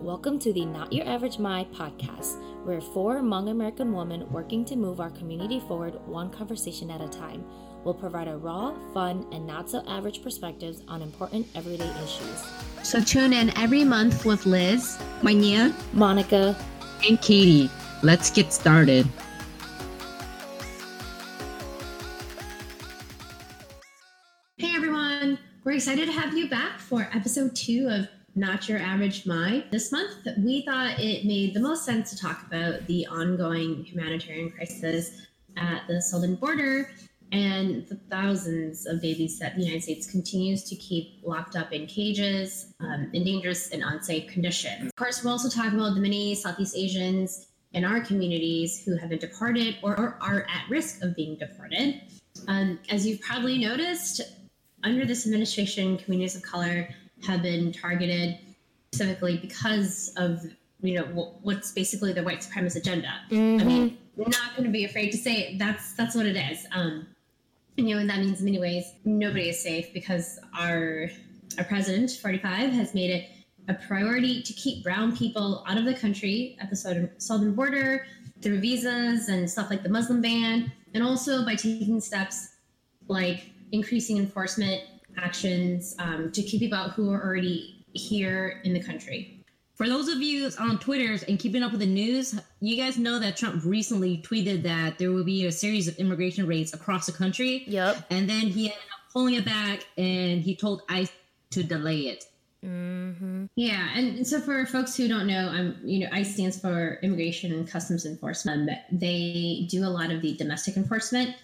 Welcome to the Not Your Average My podcast. We're four Hmong American women working to move our community forward one conversation at a time. We'll provide a raw, fun, and not so average perspectives on important everyday issues. So tune in every month with Liz, Manya, Monica, and Katie. Let's get started. Hey everyone, we're excited to have you back for episode two of Not Your Average My. This month, we thought it made the most sense to talk about the ongoing humanitarian crisis at the southern border and the thousands of babies that the United States continues to keep locked up in cages um, in dangerous and unsafe conditions. Of course, we'll also talk about the many Southeast Asians in our communities who have been deported or, or are at risk of being deported. Um, as you've probably noticed, under this administration, communities of color have been targeted specifically because of you know what's basically the white supremacist agenda. Mm-hmm. I mean, not going to be afraid to say it. That's that's what it is. Um, you know, and that means in many ways nobody is safe because our our president, 45, has made it a priority to keep brown people out of the country at the southern southern border through visas and stuff like the Muslim ban, and also by taking steps like increasing enforcement actions um, to keep people out who are already here in the country. For those of you on Twitter and keeping up with the news, you guys know that Trump recently tweeted that there will be a series of immigration raids across the country. Yep. And then he ended up pulling it back and he told ICE to delay it. Mm-hmm. Yeah, and so for folks who don't know, um, you know, ICE stands for Immigration and Customs Enforcement. They do a lot of the domestic enforcement,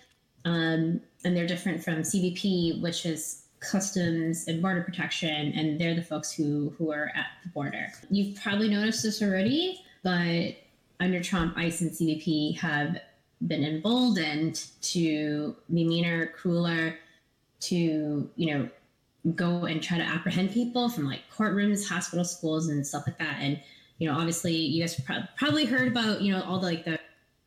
um, and they're different from CBP, which is Customs and Border Protection, and they're the folks who who are at the border. You've probably noticed this already, but under Trump, ICE and CBP have been emboldened to be meaner, crueler, to you know go and try to apprehend people from like courtrooms, hospital, schools, and stuff like that. And you know, obviously, you guys pro- probably heard about you know all the like the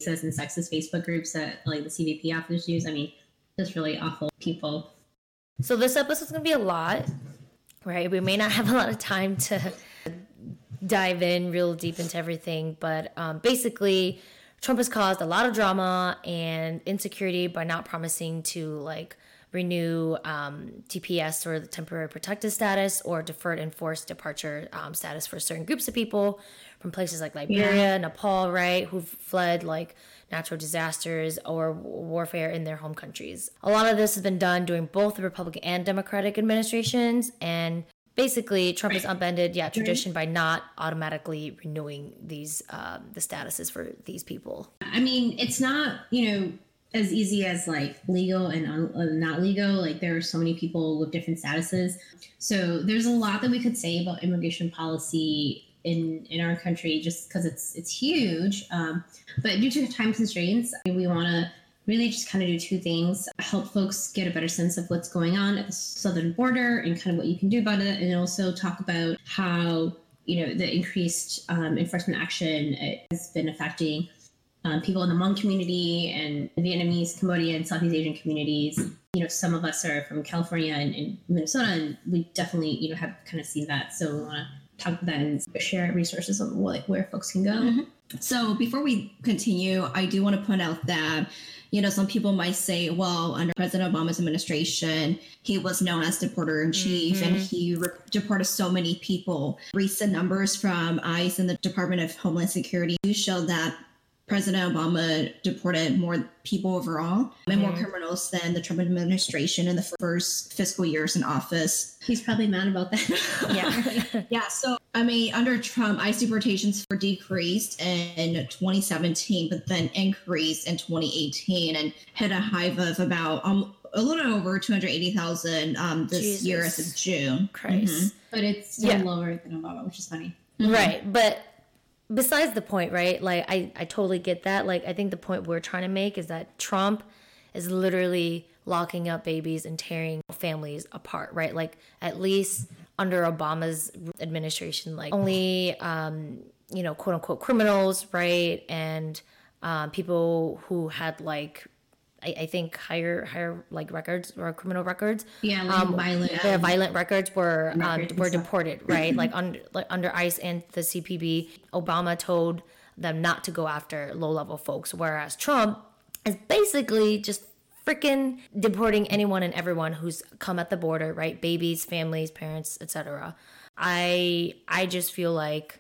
racist and sexist Facebook groups that like the CBP officers use. I mean, just really awful people. So this episode's gonna be a lot, right? We may not have a lot of time to dive in real deep into everything, but um, basically, Trump has caused a lot of drama and insecurity by not promising to like renew um, TPS or the temporary protected status or deferred enforced departure um, status for certain groups of people from places like Liberia, Yeah. Nepal, right, who've fled like natural disasters or warfare in their home countries. A lot of this has been done during both the Republican and Democratic administrations, and basically Trump has upended, yeah, tradition by not automatically renewing these um, the statuses for these people. I mean, it's not you know as easy as like legal and un- uh, not legal. Like there are so many people with different statuses. So there's a lot that we could say about immigration policy in in our country, just because it's it's huge. Um, but due to time constraints, we want to really just kind of do two things: help folks get a better sense of what's going on at the southern border and kind of what you can do about it, and also talk about how you know the increased um, enforcement action uh, has been affecting um, people in the Hmong community and Vietnamese, Cambodian, Southeast Asian communities. You know, some of us are from California and, and Minnesota, and we definitely, you know, have kind of seen that. So we want to talk and share resources of what, where folks can go. Mm-hmm. So before we continue, I do want to point out that, you know, some people might say, well, under President Obama's administration, he was known as deporter in chief and mm-hmm. he re- deported so many people. Recent numbers from ICE and the Department of Homeland Security do show that President Obama deported more people overall and more criminals than the Trump administration in the first fiscal years in office. He's probably mad about that. Yeah. Yeah, so I mean, under Trump, ICE deportations were decreased in 2017, but then increased in 2018 and hit a high of about um, a little over 280,000 um, this year as of June. Christ. but it's still Yeah. lower than Obama, which is funny. Right. But besides the point, right? Like I, I totally get that. Like I think the point we're trying to make is that Trump is literally locking up babies and tearing families apart, right? Like at least under Obama's administration, like only um, you know, quote unquote criminals, right? And um, people who had like I, I think higher higher like records or criminal records. Yeah, like violent. Their violent records were um, Records were deported, right? like under like under ICE and the CPB. Obama told them not to go after low level folks, whereas Trump is basically just freaking deporting anyone and everyone who's come at the border, right? Babies, families, parents, etc. I I just feel like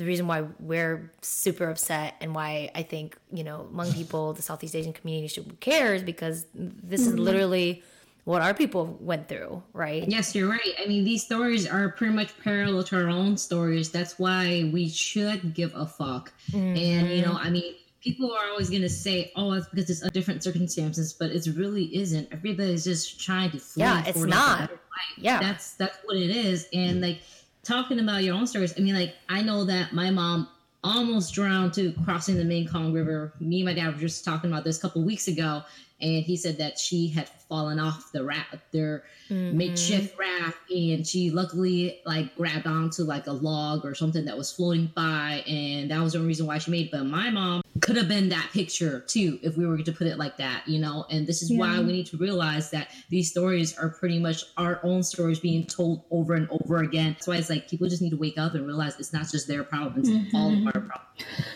the reason why we're super upset and why I think, you know, Hmong people, the Southeast Asian community should care is because this is mm-hmm. literally what our people went through, right? Yes, you're right. I mean, these stories are pretty much parallel to our own stories. That's why we should give a fuck. Mm-hmm. And, you know, I mean, people are always going to say, oh, it's because it's a different circumstances, but it really isn't. Everybody's just trying to flee. Yeah, it's for, like, a not. Yeah. That's, that's what it is. And, mm-hmm. like, talking about your own stories, I mean, like, I know that my mom almost drowned to crossing the Mekong River. Me and my dad were just talking about this a couple weeks ago, and he said that she had fallen off the raft, their mm-hmm. makeshift raft, and she luckily like grabbed onto like a log or something that was floating by, and that was the reason why she made. it. But my mom could have been that picture too, if we were to put it like that, you know. And this is why we need to realize that these stories are pretty much our own stories being told over and over again. That's why it's like people just need to wake up and realize it's not just their problem; it's all of mm-hmm. our problem.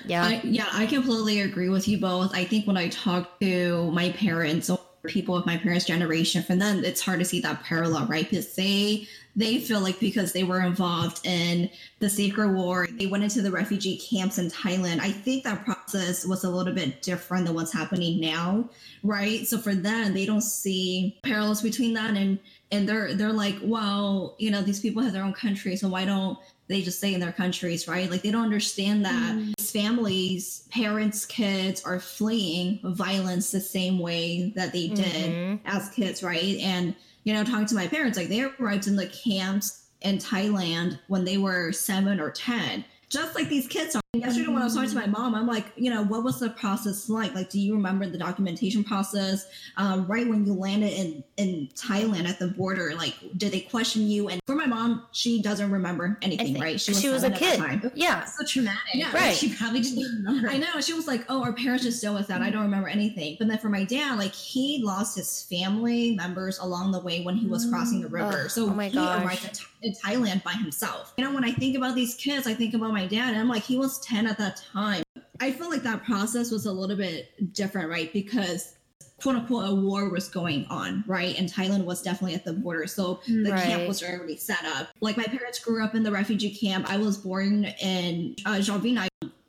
Yeah. I, yeah, I completely agree with you both. I think when I talk to my parents or people of my parents' generation, for them, it's hard to see that parallel, right? Because they they feel like because they were involved in the Secret War, they went into the refugee camps in Thailand. I think that process was a little bit different than what's happening now, right? So for them, they don't see parallels between that and and they're they're like, well, you know, these people have their own country, so why don't they just stay in their countries, right? Like they don't understand that mm. these families, parents, kids are fleeing violence the same way that they did mm-hmm. as kids, right? And you know, talking to my parents, like they arrived in the camps in Thailand when they were seven or ten. Just like these kids are. Yesterday, when I was talking to my mom, I'm like, you know, what was the process like? Like, do you remember the documentation process? Um, right when you landed in in Thailand at the border, like, did they question you? And for my mom, she doesn't remember anything, right? she was a seven at that kid. Yeah. so traumatic. Yeah, right. She probably didn't remember. I know. She was like, "Oh, our parents just dealt with that. I don't remember anything." But then for my dad, like he lost his family members along the way when he was crossing the river. Oh, so oh my he gosh. arrived in Thailand by himself. You know, when I think about these kids, I think about my dad, and I'm like, he was ten at that time. I feel like that process was a little bit different, right? Because quote unquote a war was going on, right? And Thailand was definitely at the border. So the Right. camp was already set up. Like my parents grew up in the refugee camp. I was born in uh.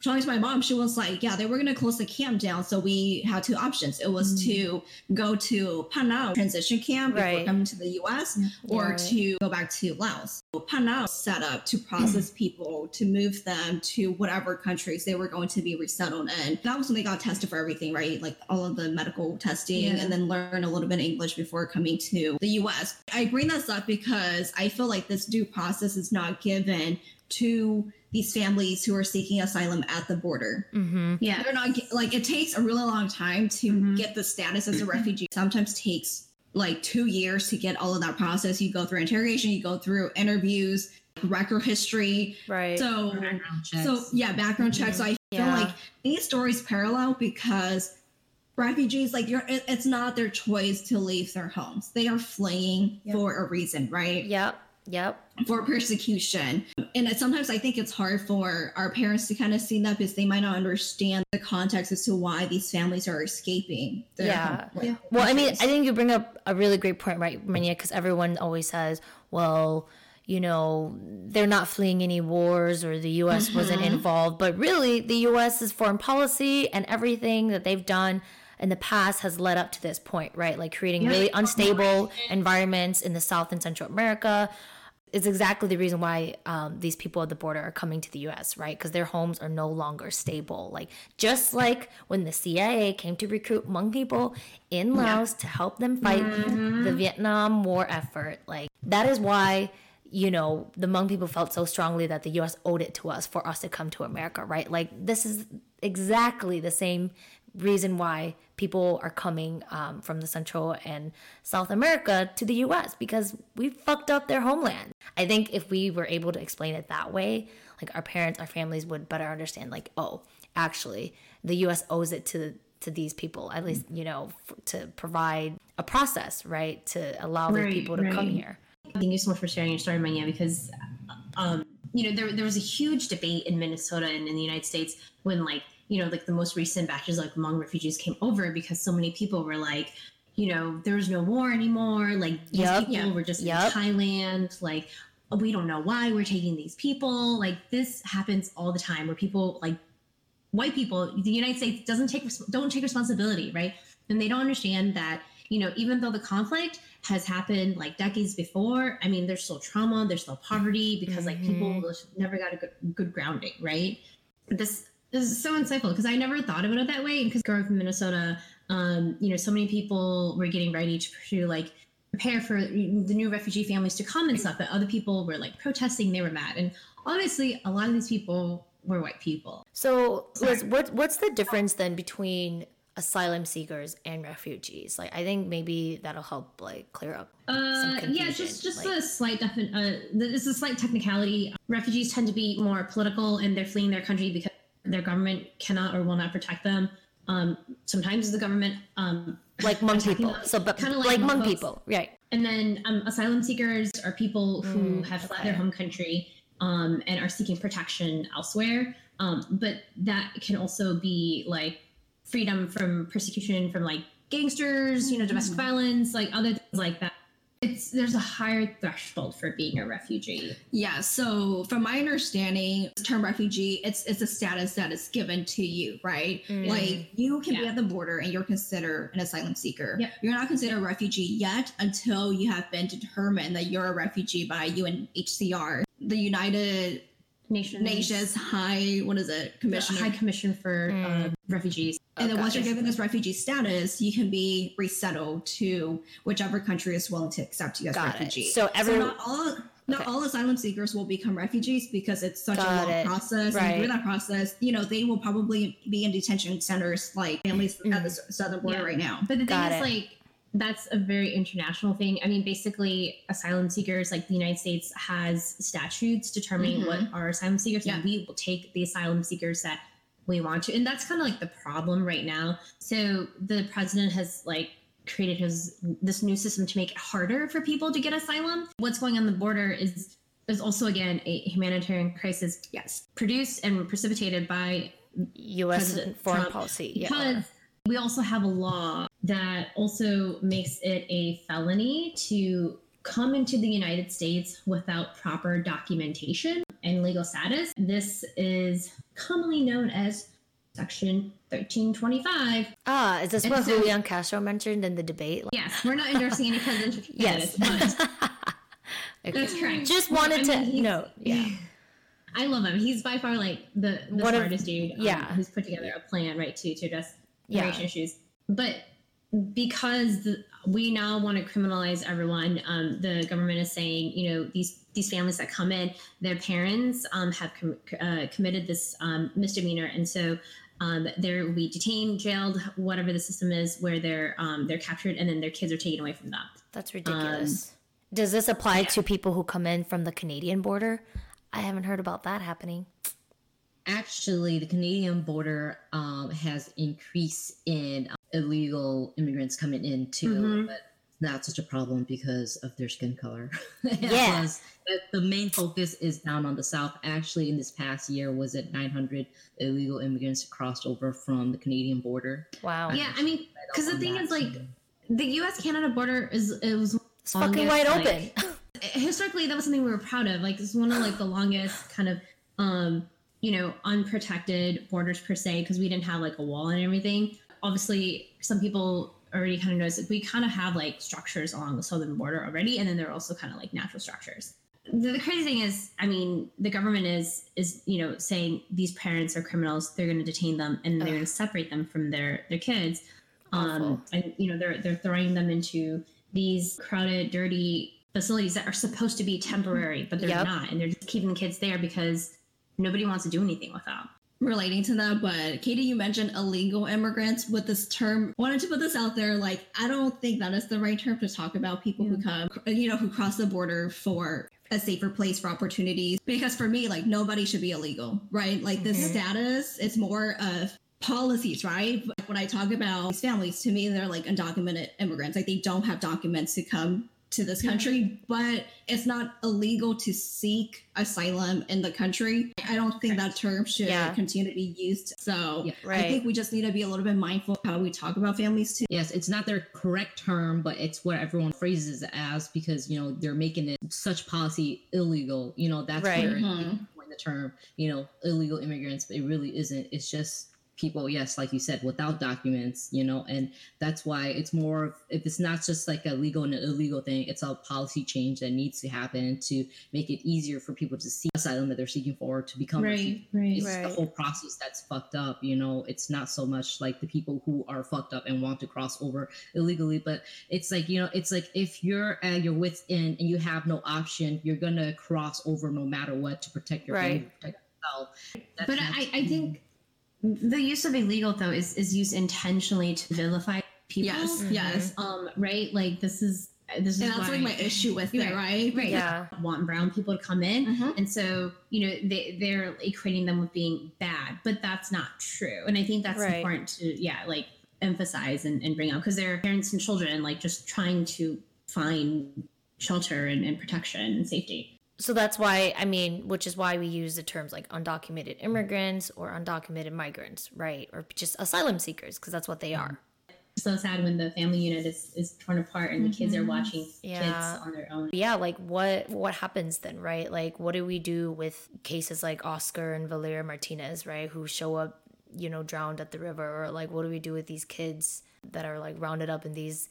Talking to my mom, she was like, "Yeah, they were gonna close the camp down, so we had two options. It was to mm. go to Panao transition camp before Right. coming to the U.S., or right. to go back to Laos. Panao set up to process mm. people to move them to whatever countries they were going to be resettled in. That was when they got tested for everything, right? Like all of the medical testing, Yeah. and then learn a little bit of English before coming to the U.S. I bring this up because I feel like this due process is not given to these families who are seeking asylum at the border. Mm-hmm. Yeah. They're not like it takes a really long time to Mhm. get the status as a refugee. Sometimes takes like two years to get all of that process. You go through interrogation, you go through interviews, record history. Right. So, so yeah, background checks. So I feel Yeah. like these stories parallel because refugees, like you're, it, it's not their choice to leave their homes. They are fleeing Yep. for a reason, right? yep. Yep. For persecution. And sometimes I think it's hard for our parents to kind of see that because they might not understand the context as to why these families are escaping. their Yeah. Yeah. Well, I mean. I think you bring up a really great point, right, Manya? Because everyone always says, well, you know, they're not fleeing any wars or the U.S. Mm-hmm. wasn't involved. But really, the U.S.'s foreign policy and everything that they've done in the past has led up to this point, right? Like creating really unstable environments in the South and Central America. Is exactly the reason why um, these people at the border are coming to the U.S. Right? Because their homes are no longer stable. Like just like when the CIA came to recruit Hmong people in Laos to help them fight the Vietnam War effort. Like that is why you know the Hmong people felt so strongly that the U.S. owed it to us for us to come to America. Right? Like this is exactly the same reason why people are coming um, from the Central and South America to the US because we fucked up their homeland. I think if we were able to explain it that way, like our parents, our families would better understand, like, oh, actually, the US owes it to to these people at least you know f- to provide a process right to allow these Right, people to come here Thank you so much for sharing your story, Manya, because um, you know there, there was a huge debate in Minnesota and in the United States when like you know like the most recent batches like Hmong refugees came over because so many people were like you know there's no war anymore. Like these Yep. people were just Yep. in Thailand like we don't know why we're taking these people. Like this happens all the time where people like white people the united states doesn't take don't take responsibility right? And they don't understand that you know even though the conflict has happened like decades before i mean there's still trauma there's still poverty because like people mm-hmm. never got a good, good grounding right? This is so insightful because i never thought about it that way because growing up in minnesota um you know so many people were getting ready to like prepare for the new refugee families to come and stuff but other people were like protesting they were mad and honestly a lot of these people were white people So, Liz, what what's the difference then between asylum seekers and refugees? Like, I think maybe that'll help like clear up. some Uh, yeah, just just like- a slight defin- uh, This is a slight technicality. Refugees tend to be more political, and they're fleeing their country because their government cannot or will not protect them. Um, sometimes the government, um, Like Hmong people. them, So, but kinda like, Hmong Hmong people, right? And then um, asylum seekers are people who Mm, have fled okay. their home country um, and are seeking protection elsewhere. Um, but that can also be like freedom from persecution from like gangsters, you know, domestic violence, like other things like that. It's there's a higher threshold for being a refugee. Yeah, so from my understanding, the term refugee, it's it's a status that is given to you, right? Mm. Like you can be at the border and you're considered an asylum seeker. Yep. You're not considered a refugee yet until you have been determined that you're a refugee by UNHCR, the United Nations, Nations High, what is it, the Commissioner. High Commission for Mm. uh, Refugees. and then Oh, once you're given this refugee status, you can be resettled to whichever country is willing to accept you as Got it. refugee. So every- not all not Okay. all asylum seekers will become refugees because it's such Got a long it. process. Right. And through that process, you know, they will probably be in detention centers like families at the southern border Yeah. right now. But the thing Got is, it. like, that's a very international thing. I mean, basically, asylum seekers, like the United States has statutes determining Mhm. what are asylum seekers, Yeah. and we will take the asylum seekers that we want to. And that's kind of like the problem right now. So the president has like created his this new system to make it harder for people to get asylum. What's going on the border is is also again a humanitarian crisis Yes. produced and precipitated by U.S. President foreign Trump, policy. Yeah. because we also have a law that also makes it a felony to come into the United States without proper documentation and legal status. This is commonly known as Section 1325. ah, is this and what so- Julian Castro mentioned in the debate? Yes, we're not endorsing any presidential Yes. candidates, but Okay. that's correct. Just wanted I to mean, he's- note. Yeah. I love him. He's by far like the, the One of- smartest dude. um, yeah. who's put together a plan right to to address Yeah. immigration issues. But because we now want to criminalize everyone, um, the government is saying, you know, these these families that come in, their parents um, have com- uh, committed this um, misdemeanor, and so. Um, they will be detained, jailed, whatever the system is, where they're um, they're captured, and then their kids are taken away from them. That's ridiculous. Does this apply to people who come in from the Canadian border? I haven't heard about that happening. Actually, the Canadian border um, has increased in illegal immigrants coming in too, Mhm. but not such a problem because of their skin color. Yeah. The- the main focus is down on the south. Actually, in this past year, was it 900 illegal immigrants crossed over from the Canadian border? Wow. Yeah, I mean, because the thing that is, like, too. the U.S. Canada border is it was It's fucking wide longest, open. like- historically that was something we were proud of like it's one of like the longest kind of um you know unprotected borders per se because we didn't have like a wall and everything obviously some people already kind of noticed that we kind of have like structures along the southern border already and then there are also kind of like natural structures. The, the crazy thing is i mean the government is is you know saying these parents are criminals they're going to detain them and they're going to separate them from their their kids um and you know they're they're throwing them into these crowded dirty facilities that are supposed to be temporary but they're Yep. not and they're just keeping the kids there because nobody wants to do anything with them relating to that, but Katie, you mentioned illegal immigrants with this term. Wanted to put this out there. Like, I don't think that is the right term to talk about people who come, you know, who cross the border for a safer place for opportunities. Because for me, like, nobody should be illegal, right? Like, this Mhm. status, it's more of policies, right? When I talk about these families, to me, they're like undocumented immigrants. Like they don't have documents to come to this country, but it's not illegal to seek asylum in the country. I don't think that term should Yeah. continue to be used. So Yeah. I think we just need to be a little bit mindful how we talk about families too. Yes, it's not their correct term, but it's what everyone phrases it as because you know they're making it such policy illegal. You know that's Right. where Mhm. the term. You know, illegal immigrants, but it really isn't. It's just people, yes, like you said, without documents. You know, and that's why it's more of if it's not just like a legal and an illegal thing. It's a policy change that needs to happen to make it easier for people to seek asylum that they're seeking for to become refugees right. it's Right. the whole process that's fucked up you know it's not so much like the people who are fucked up and want to cross over illegally but it's like you know it's like if you're uh, at your wits end and you have no option you're gonna cross over no matter what to protect your family, Right. protect yourself That's But I, I think mm-hmm. The use of illegal though is is used intentionally to vilify people. Yes, Mhm. yes. Um, right? Like this is this is And that's why like my issue with it, Right. right? right. Yeah. Want brown people to come in. Mhm. And so, you know, they, they're equating them with being bad, but that's not true. And I think that's Right. important to, yeah, like emphasize and, and bring up because they're parents and children, like just trying to find shelter and, and protection and safety. So that's why, I mean, which is why we use the terms like undocumented immigrants or undocumented migrants, right? Or just asylum seekers, because that's what they are. So sad when the family unit is, is torn apart and the kids are Mhm. watching Yeah. kids on their own. yeah like what what happens then right like what do we do with cases like oscar and valeria martinez right who show up you know drowned at the river or like what do we do with these kids that are like rounded up in these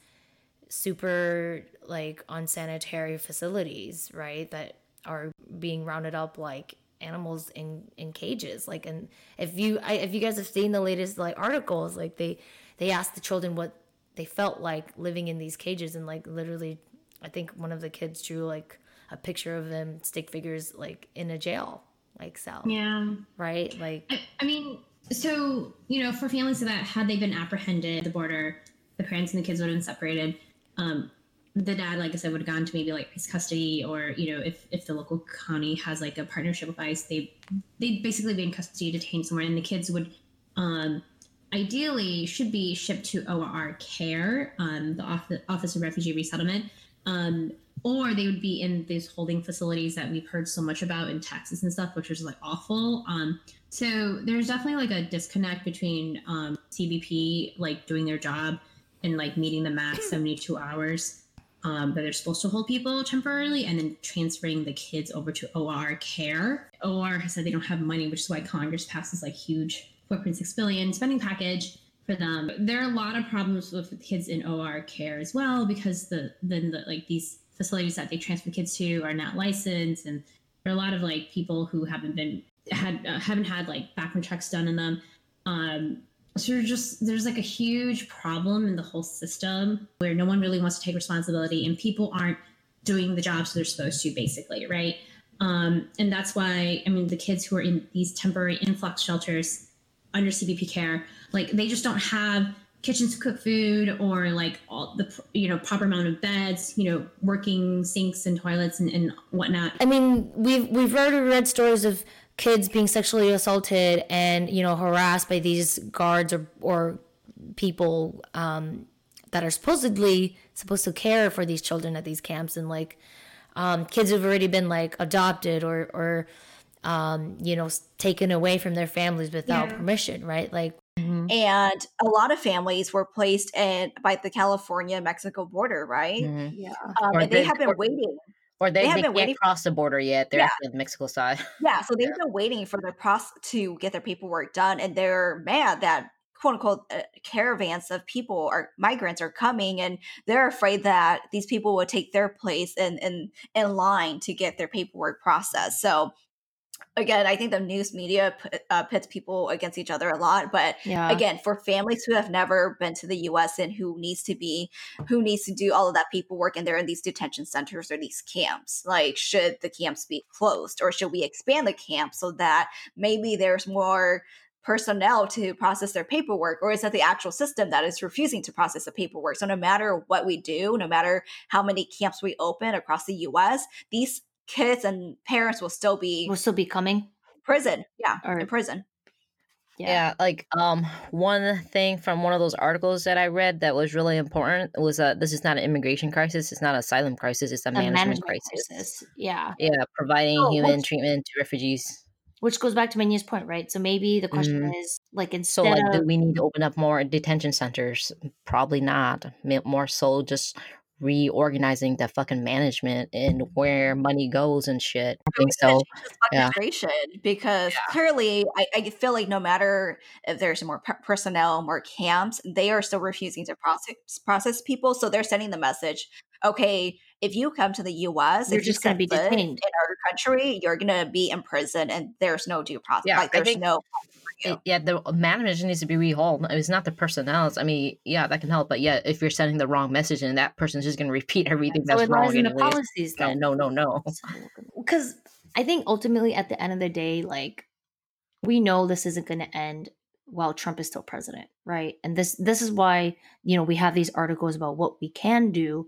super like unsanitary facilities right that are being rounded up like animals in in cages like and if you I, if you guys have seen the latest like articles like they they asked the children what they felt like living in these cages and like literally i think one of the kids drew like a picture of them stick figures like in a jail like cell Yeah. right like I, I mean, so you know, for families that had they been apprehended at the border, the parents and the kids would have been separated. Um, the dad, like I said, would have gone to maybe like ICE custody, or you know, if if the local county has like a partnership with ICE, they they'd basically be in custody, detained somewhere, and the kids would. Um, Ideally, should be shipped to ORR Care, um, the Office, Office of Refugee Resettlement, um, or they would be in these holding facilities that we've heard so much about in Texas and stuff, which is like awful. Um, so there's definitely like a disconnect between um, CBP like doing their job and like meeting the max 72 hours um, that they're supposed to hold people temporarily, and then transferring the kids over to ORR care. ORR has said they don't have money, which is why Congress passes like huge 4.6 billion spending package for them. There are a lot of problems with kids in ORR care as well because the then the like these facilities that they transfer kids to are not licensed, and there are a lot of like people who haven't been had uh, haven't had like background checks done in them. Um, so there's just there's like a huge problem in the whole system where no one really wants to take responsibility and people aren't doing the jobs they're supposed to basically right? Um, and that's why i mean the kids who are in these temporary influx shelters under cbp care like they just don't have kitchens to cook food or like all the you know proper amount of beds you know working sinks and toilets and, and whatnot. I mean, we've we've already read stories of kids being sexually assaulted and you know harassed by these guards or or people um, that are supposedly supposed to care for these children at these camps and like um, kids who've already been like adopted or or um, you know taken away from their families without Yeah. permission, right? Like And a lot of families were placed in by the California Mexico border, right? Mhm. Yeah. Um, and they the- have been or- waiting. Or they, They they, have been can't waiting- cross the border yet. They're Yeah. the Mexico side. Yeah, so they've Yeah. been waiting for their process to get their paperwork done, and they're mad that quote unquote uh, caravans of people or migrants are coming, and they're afraid that these people will take their place in in in line to get their paperwork processed. So. Again, I think the news media put, uh, pits people against each other a lot, but yeah, again for families who have never been to the US and who needs to be who needs to do all of that paperwork and they're in these detention centers or these camps like should the camps be closed or should we expand the camp so that maybe there's more personnel to process their paperwork or is that the actual system that is refusing to process the paperwork? So no matter what we do no matter how many camps we open across the US these kids and parents will still be will still be coming. prison yeah Or- in prison Yeah. like um one thing from one of those articles that I read that was really important was uh this is not an immigration crisis, it's not an asylum crisis, it's a, A management, crisis. crisis. Yeah. Yeah, providing Oh, human which- treatment to refugees. Which goes back to Minya's point, right? So maybe the question is like instead So like do we need to open up more detention centers? Probably not. More so just reorganizing the fucking management and where money goes and shit. I think so. yeah. because clearly I, I feel like no matter if there's more per- personnel more camps they are still refusing to process process people so they're sending the message okay if you come to the us You're if you just gonna be detained. in our country you're gonna be in prison and there's no due process Yeah, like there's think- no It- yeah, the management needs to be rehauled. It's not the personnel. I mean, yeah, that can help, but yeah, if you're sending the wrong message and that person's just going to repeat everything so that's wrong in the policies though. then no, no, no. because I think ultimately at the end of the day, like we know this isn't going to end while Trump is still president, right? And this this is why you know we have these articles about what we can do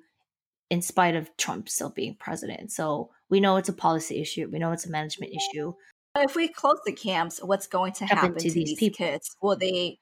in spite of Trump still being president. So we know it's a policy issue. We know it's a management issue. If we close the camps what's going to Happen happen to to these these, kids will they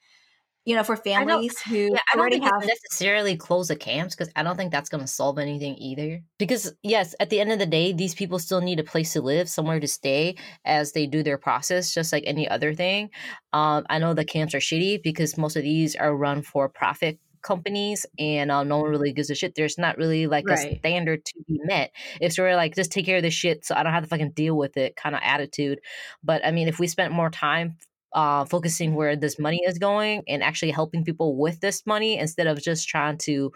you know for families who Yeah, I don't already think have necessarily close the camps because I don't think that's going to solve anything either. Because yes, at the end of the day, these people still need a place to live, somewhere to stay as they do their process, just like any other thing. Um, I know the camps are shitty because most of these are run for profit companies and uh, no one really gives a shit. There's not really like a standard to be met. It's sort of like just take care of this shit so i don't have to fucking deal with it kind of attitude. But i mean if we spent more time uh, focusing where this money is going and actually helping people with this money instead of just trying to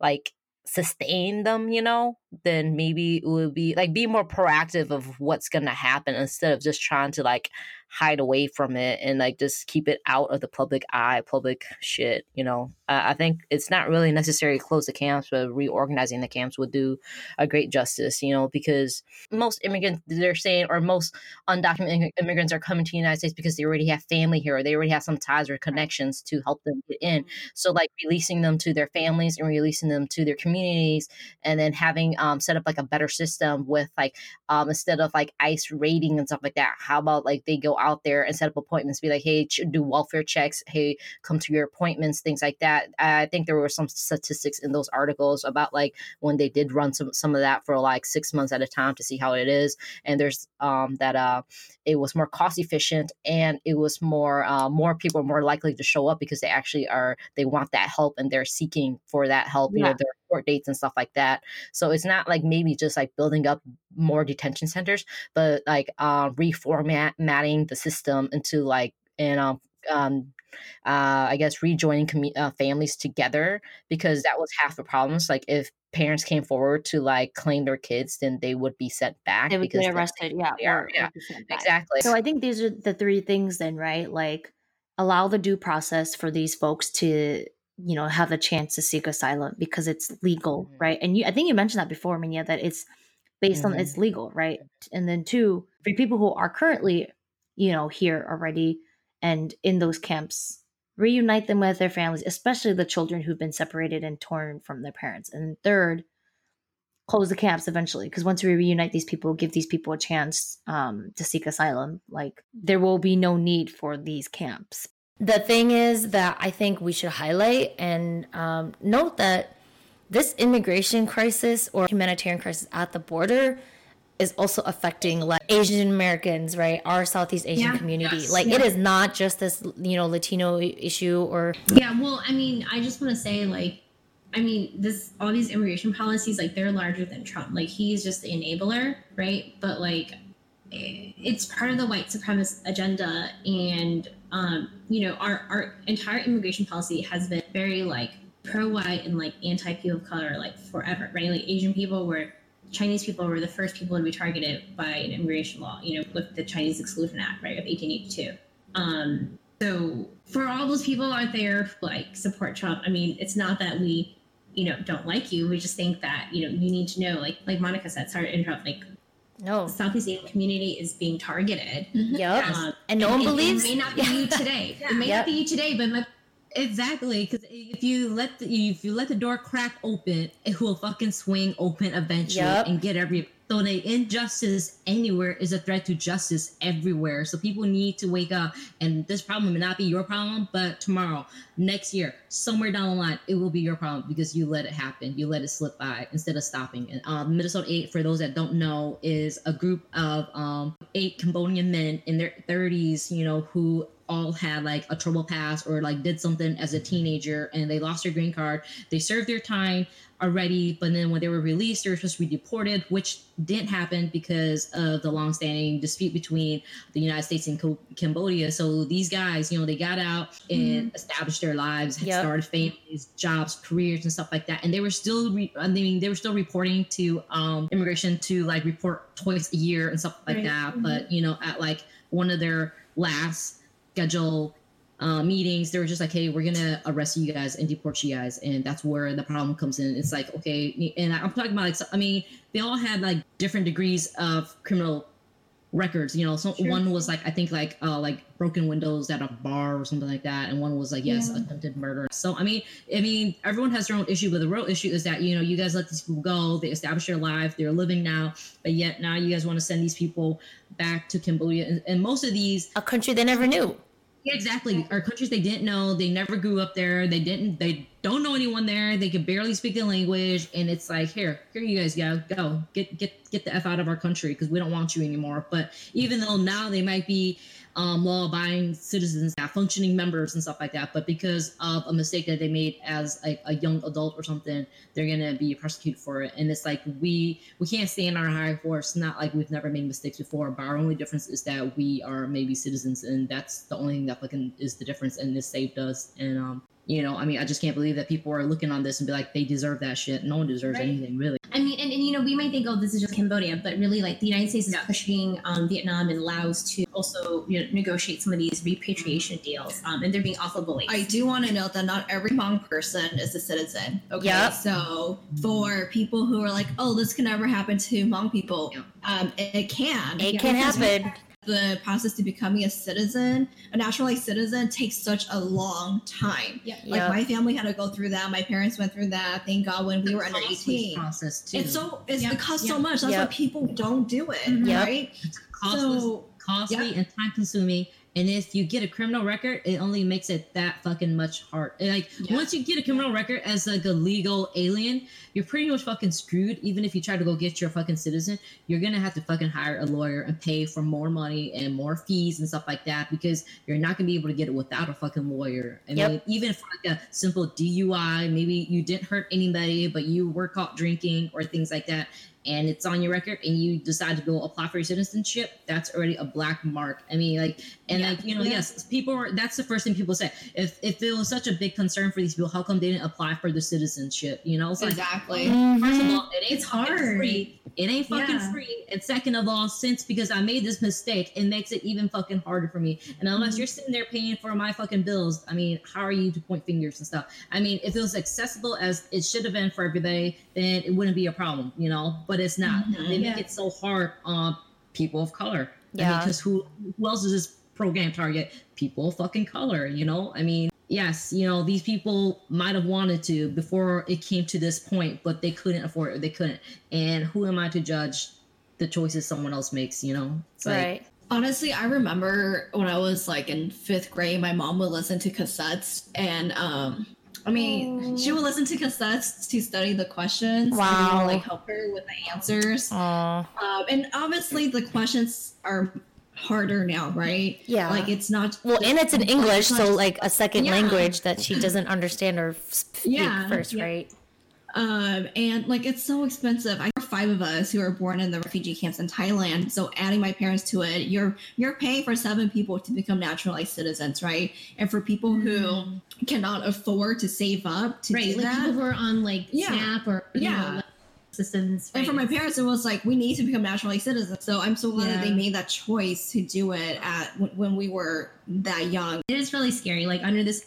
like sustain them, you know, then maybe it would be like be more proactive of what's gonna happen instead of just trying to like hide away from it and like just keep it out of the public eye, public shit, you know. Uh, I think it's not really necessary to close the camps, but reorganizing the camps would do a great justice, you know, because most immigrants they're saying or most undocumented immigrants are coming to the United States because they already have family here or they already have some ties or connections to help them get in. So like releasing them to their families and releasing them to their communities and then having um set up like a better system with like um instead of like ICE raiding and stuff like that, how about like they go out there and set up appointments, be like, hey, ch- do welfare checks, hey, come to your appointments, things like that. I think there were some statistics in those articles about like when they did run some some of that for like six months at a time to see how it is. And there's um that uh it was more cost efficient and it was more uh, more people are more likely to show up because they actually are they want that help and they're seeking for that help you know Yeah. Their court dates and stuff like that. So it's not like maybe just like building up more detention centers but like uh reformatting the system into like and um um uh i guess rejoining commu- uh, families together because that was half the problems. Like if parents came forward to like claim their kids then they would be sent back They would because get they- arrested, yeah, are, or, yeah, or be sent back. exactly. So I think these are the three things then, right? Like allow the due process for these folks to, you know, have the chance to seek asylum because it's legal, Mhm. right? And you I think you mentioned that before, Minya, that it's based on Mhm. it's legal, right? And then two, for people who are currently, you know, here already and in those camps, reunite them with their families, especially the children who've been separated and torn from their parents. And third, close the camps eventually because once we reunite these people give these people a chance um, to seek asylum like there will be no need for these camps the thing is that i think we should highlight and um, note that this immigration crisis or humanitarian crisis at the border is also affecting like asian americans right our southeast asian Yeah. community Yes. like it Yeah. is not just this you know latino issue or Yeah, well, I mean, I just want to say, like, I mean, this all these immigration policies, like, they're larger than Trump. Like, he's just the enabler, right? But like, it's part of the white supremacist agenda, and um, you know, our our entire immigration policy has been very like pro-white and like anti-people of color, like forever, right? Like, Asian people were. Chinese people were the first people to be targeted by an immigration law, you know, with the Chinese Exclusion Act, right, of 1882. Um, so for all those people out there like support Trump, I mean, it's not that we, you know, don't like you. We just think that you know you need to know, like like Monica said, sorry to interrupt. Like no the Southeast Asian community is being targeted. yep Um, and no one it- believes It may not be you today. It may Yep. not be you today, but my Exactly, because if you let the if you let the door crack open, it will fucking swing open eventually Yup. and get every So the injustice anywhere is a threat to justice everywhere. So people need to wake up. And this problem may not be your problem, but tomorrow, next year, somewhere down the line, it will be your problem because you let it happen. You let it slip by instead of stopping. And um, Minnesota Eight, for those that don't know, is a group of um, eight Cambodian men in their 30s, you know, who all had like a trouble past or like did something as a teenager and they lost their green card. They served their time already, but then when they were released, they were supposed to be deported, which didn't happen because of the longstanding dispute between the United States and Co- Cambodia. So these guys, you know, they got out and established their lives, Yep. started families, jobs, careers, and stuff like that. And they were still, re- I mean, they were still reporting to um, immigration to like report twice a year and stuff like Right. that. But you know, at like one of their last scheduled uh, meetings, they were just like, "Hey, we're gonna arrest you guys and deport you guys," and that's where the problem comes in. It's like, okay, and I'm talking about like, so- I mean, they all had like different degrees of criminal records. You know, so Sure. one was like I think like uh like broken windows at a bar or something like that, and one was like yes, Yeah. attempted murder. So I mean, I mean, everyone has their own issue, but the real issue is that you know you guys let these people go, they establish their life, they're living now, but yet now you guys want to send these people back to Cambodia, and, and most of these A country they never knew. Exactly. Are countries they didn't know. They never grew up there. They didn't. They don't know anyone there. They could barely speak the language, and it's like, here, here, you guys go, go, get, get, get the f out of our country because we don't want you anymore. But even though now they might be um, law-abiding citizens, functioning members and stuff like that, but because of a mistake that they made as a, a young adult or something, they're gonna be prosecuted for it. And it's like we we can't stand on our high horse. Not like we've never made mistakes before, but our only difference is that we are maybe citizens, and that's the only thing that fucking is the difference. And this saved us. And um, you know, I mean, I just can't believe that people are looking on this and be like, they deserve that shit. No one deserves Right. anything really. I mean, and, and you know, we might think, oh, this is just Cambodia, but really, like the United States is Yeah. pushing um, Vietnam and Laos to also you know, negotiate some of these repatriation deals, um, and they're being awful bullies. I do want to note that not every Hmong person is a citizen. Okay, Yep. so for people who are like, "Oh, this can never happen to Hmong people," um, it, it can. It Yeah, can happen. The process to becoming a citizen, a naturalized citizen, takes such a long time. Yeah. Like Yep. my family had to go through that. My parents went through that. Thank God when we were under eighteen. process too. It's so it's, Yep. it costs so much. That's Yep. why people don't do it, Mhm. right? costly, So costly yeah. and time consuming. And if you get a criminal record, it only makes it that fucking much hard. Like Yeah. once you get a criminal record as like a legal alien, you're pretty much fucking screwed. Even if you try to go get your fucking citizen, you're gonna have to fucking hire a lawyer and pay for more money and more fees and stuff like that because you're not gonna be able to get it without a fucking lawyer. I Yep. mean, even for like a simple DUI, maybe you didn't hurt anybody, but you were caught drinking or things like that and it's on your record and you decide to go apply for your citizenship, that's already a black mark. I mean, like, and Yeah. like, you know, Yeah. yes, people are, that's the first thing people say. If, if it was such a big concern for these people, how come they didn't apply for the citizenship? You know, it's like, Exactly. First of Mhm. all, it ain't It's fucking hard. free. It ain't fucking Yeah. free. And second of all, since because I made this mistake, it makes it even fucking harder for me. And unless Mhm. you're sitting there paying for my fucking bills, I mean, how are you to point fingers and stuff? I mean, if it was accessible as it should have been for everybody, then it wouldn't be a problem, you know. But it's not. Mhm. They make Yeah. it so hard on people of color. Yeah. Because who who else is this program target? People of fucking color, you know. I mean, yes, you know, these people might have wanted to before it came to this point, but they couldn't afford it. They couldn't. And who am I to judge the choices someone else makes? You know, it's like, right. Honestly, I remember when I was like in fifth grade, my mom would listen to cassettes, and um, I mean, she would listen to cassettes to study the questions. Wow. and like help her with the answers. Um, and obviously, the questions are harder now, right? Yeah. Like it's not. Well, and it's in English, so like a second Yeah. language that she doesn't understand or speak Yeah, first, yeah. right? Um, and like it's so expensive. I have five of us who are born in the refugee camps in Thailand. So adding my parents to it, you're you're paying for seven people to become naturalized citizens, right? And for people who cannot afford to save up to right, do like that. people who are on like Yeah. SNAP or you Yeah. know, like, systems. and for my parents, it was like we need to become naturalized citizens. So I'm so glad that they made that choice to do it at when, when we were that young. it is really scary. Like under this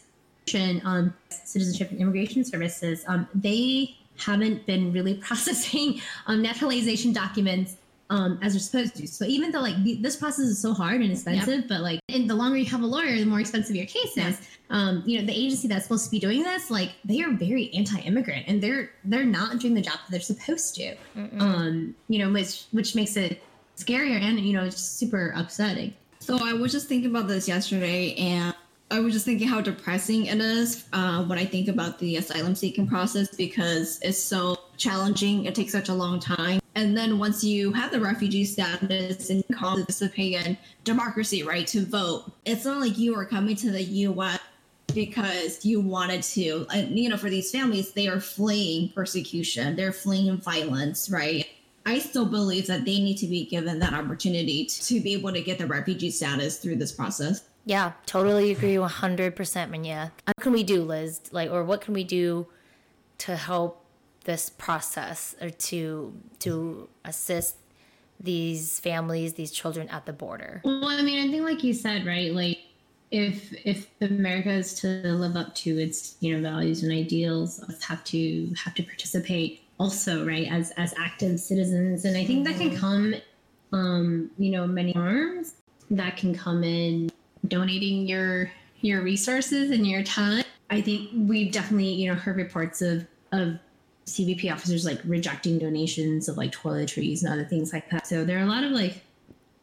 um, Citizenship and Immigration Services, um, they haven't been really processing um, naturalization documents um, as they're supposed to. So even though like the, this process is so hard and expensive, but like, and the longer you have a lawyer, the more expensive your case is. Um, you know, the agency that's supposed to be doing this, like, they are very anti-immigrant, and they're they're not doing the job that they're supposed to. Um, you know, which which makes it scarier and you know just super upsetting. So I was just thinking about this yesterday, and I was just thinking how depressing it is uh, when I think about the asylum seeking process because it's so challenging. It takes such a long time. And then once you have the refugee status and you call participate in democracy, right, to vote, it's not like you are coming to the U.S. because you wanted to. And, you know, for these families, they are fleeing persecution, they're fleeing violence, right? I still believe that they need to be given that opportunity to be able to get the refugee status through this process. Yeah, totally agree 100%, Manya. What can we do, Liz? Like, or what can we do to help this process or to to assist these families, these children at the border? Well, I mean, I think like you said, right? Like if if America is to live up to its you know values and ideals, us have to have to participate also, right? As as active citizens, and I think that can come, um, you know, many arms. That can come in donating your your resources and your time. I think we've definitely you know heard reports of of CBP officers like rejecting donations of like toiletries and other things like that. So there are a lot of like,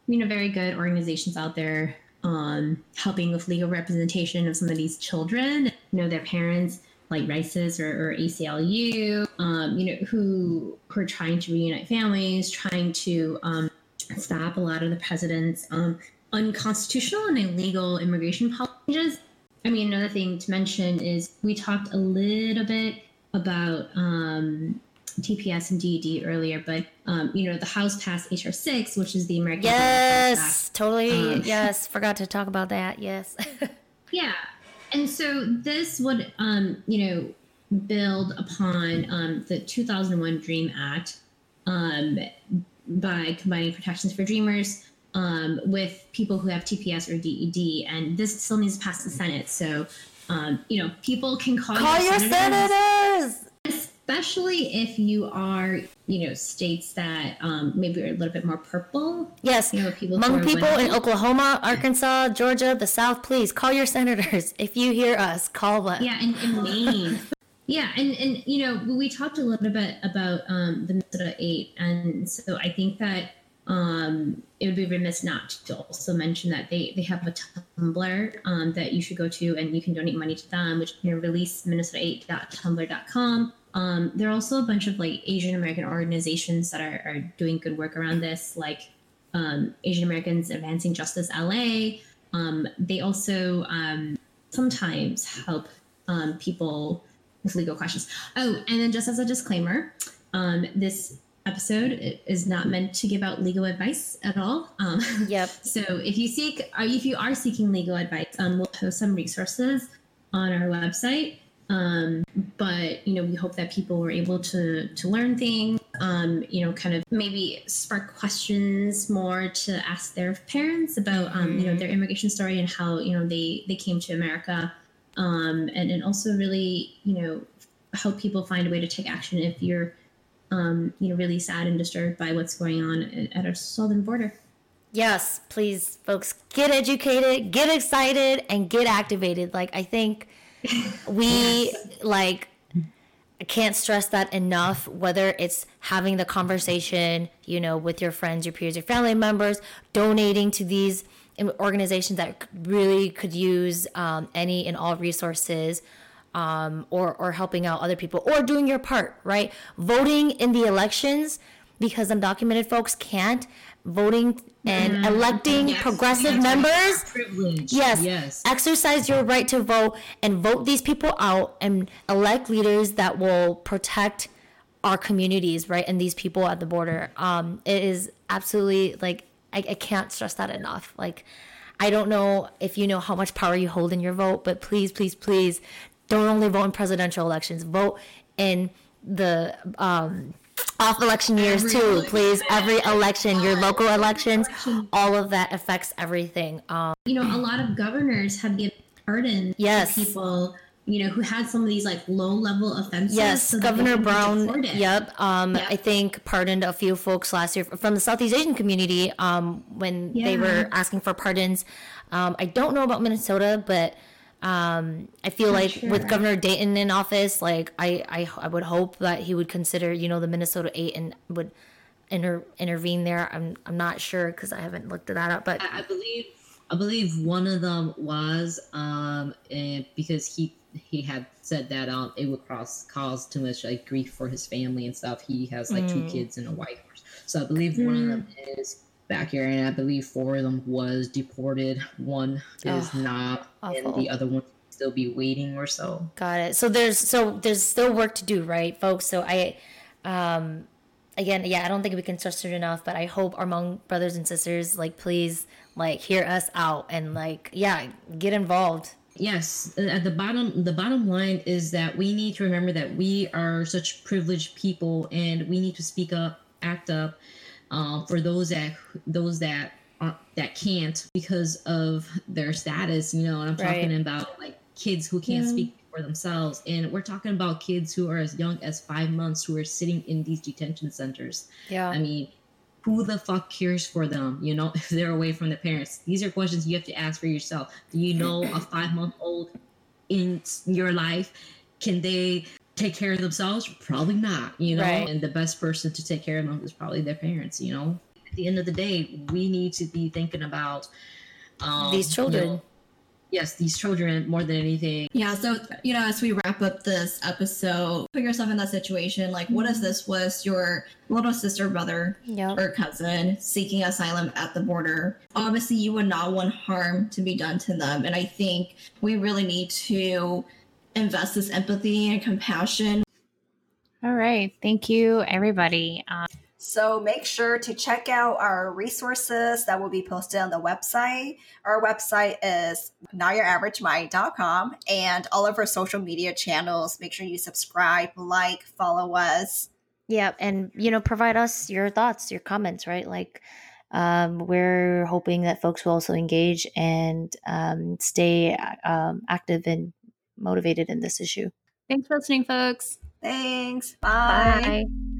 you know, very good organizations out there um, helping with legal representation of some of these children, you know, their parents like RAICES or, or ACLU, um, you know, who, who are trying to reunite families, trying to um, stop a lot of the president's um, unconstitutional and illegal immigration policies. I mean, another thing to mention is we talked a little bit about um, TPS and DED earlier, but um, you know the House passed HR six, which is the American Yes, totally. Um, yes, forgot to talk about that. Yes. Yeah, and so this would um, you know build upon um, the 2001 Dream Act um, by combining protections for Dreamers um, with people who have TPS or DED, and this still needs to pass the Senate. So um, you know people can call, Call your senators. especially if you are, you know, states that um, maybe are a little bit more purple. Yes. You know, people Among people in. Oklahoma, Arkansas, Georgia, the South, please call your senators. If you hear us, call them. Yeah, and, and Maine. yeah, and and you know, we talked a little bit about um, the Minnesota Eight, and so I think that um, it would be remiss not to also mention that they they have a Tumblr um, that you should go to, and you can donate money to them, which you know, release minnesota8.tumblr.com. Um, there are also a bunch of like Asian American organizations that are, are doing good work around this, like um, Asian Americans Advancing Justice LA. Um, they also um, sometimes help um, people with legal questions. Oh, and then just as a disclaimer, this episode i- is not meant to give out legal advice at all. Um, Yep. so if you seek, if you are seeking legal advice, um, we'll post some resources on our website. Um, but you know, we hope that people were able to to learn things. Um, you know, kind of maybe spark questions more to ask their parents about um, you know their immigration story and how you know they they came to America. Um, and and also really you know help people find a way to take action if you're um, you know really sad and disturbed by what's going on at, our southern border. Yes, please, folks, get educated, get excited, and get activated. Like, I think we, like, I can't stress that enough, whether it's having the conversation, you know, with your friends, your peers, your family members, donating to these organizations that really could use um, any and all resources, um, or, or helping out other people, or doing your part, right? Voting in the elections, because undocumented folks can't, voting and electing progressive members. Yes. Yes. Exercise your right to vote and vote these people out and elect leaders that will protect our communities, right? And these people at the border. Um, it is absolutely like I, I can't stress that enough. Like I don't know if you know how much power you hold in your vote, but please, please, please don't only vote in presidential elections. Vote in the um off election years too, please. Every election, your local elections, all of that affects everything. Um you know, a lot of governors have given pardons Yes. to people, you know, who had some of these like low level offenses. Yes, so Governor Brown. Yep. Um, Yep. I think pardoned a few folks last year from the Southeast Asian community. Um, when they were asking for pardons. Um, I don't know about Minnesota, but um, I feel like with. Governor Dayton in office, like I, I, I would hope that he would consider, you know, the Minnesota eight and would inter- intervene there. I'm, I'm not sure because I haven't looked at that up, but I, I believe I believe one of them was um and because he he had said that um it would cause cause too much like grief for his family and stuff. He has like two Mm. kids and a wife. So I believe one of them is back here and I believe four of them was deported. One is Oh, not and the other one still be waiting or so. Got it. So there's so there's still work to do, right, folks? So I, um, again, yeah, I don't think we can stress it enough, but I hope our Hmong brothers and sisters, like, please, like, hear us out and like, yeah, get involved. Yes, at the bottom, the bottom line is that we need to remember that we are such privileged people, and we need to speak up, act up, um, for those that those that aren't, that can't because of their status. You know, and I'm talking Right. about like kids who can't Yeah. speak for themselves, and we're talking about kids who are as young as five months who are sitting in these detention centers. Yeah. I mean, who the fuck cares for them, you know, if they're away from their parents? These are questions you have to ask for yourself. Do you know a five month old in your life? Can they take care of themselves? Probably not, you know, Right. and the best person to take care of them is probably their parents, you know. At the end of the day, we need to be thinking about um, These you children. know, yes, these children more than anything. Yeah, so you know, as we wrap up this episode, put yourself in that situation. Like, what if this was your little sister, brother, Yep. or cousin seeking asylum at the border? Obviously, you would not want harm to be done to them, and I think we really need to invest this empathy and compassion. All right. Thank you, everybody. Um, So make sure to check out our resources that will be posted on the website. Our website is notyouraveragemindcom and all of our social media channels. Make sure you subscribe, like, follow us. Yeah, and you know, provide us your thoughts, your comments, right? Like, um, we're hoping that folks will also engage and um, stay um, active and motivated in this issue. thanks for listening, folks. Thanks. Bye. Bye.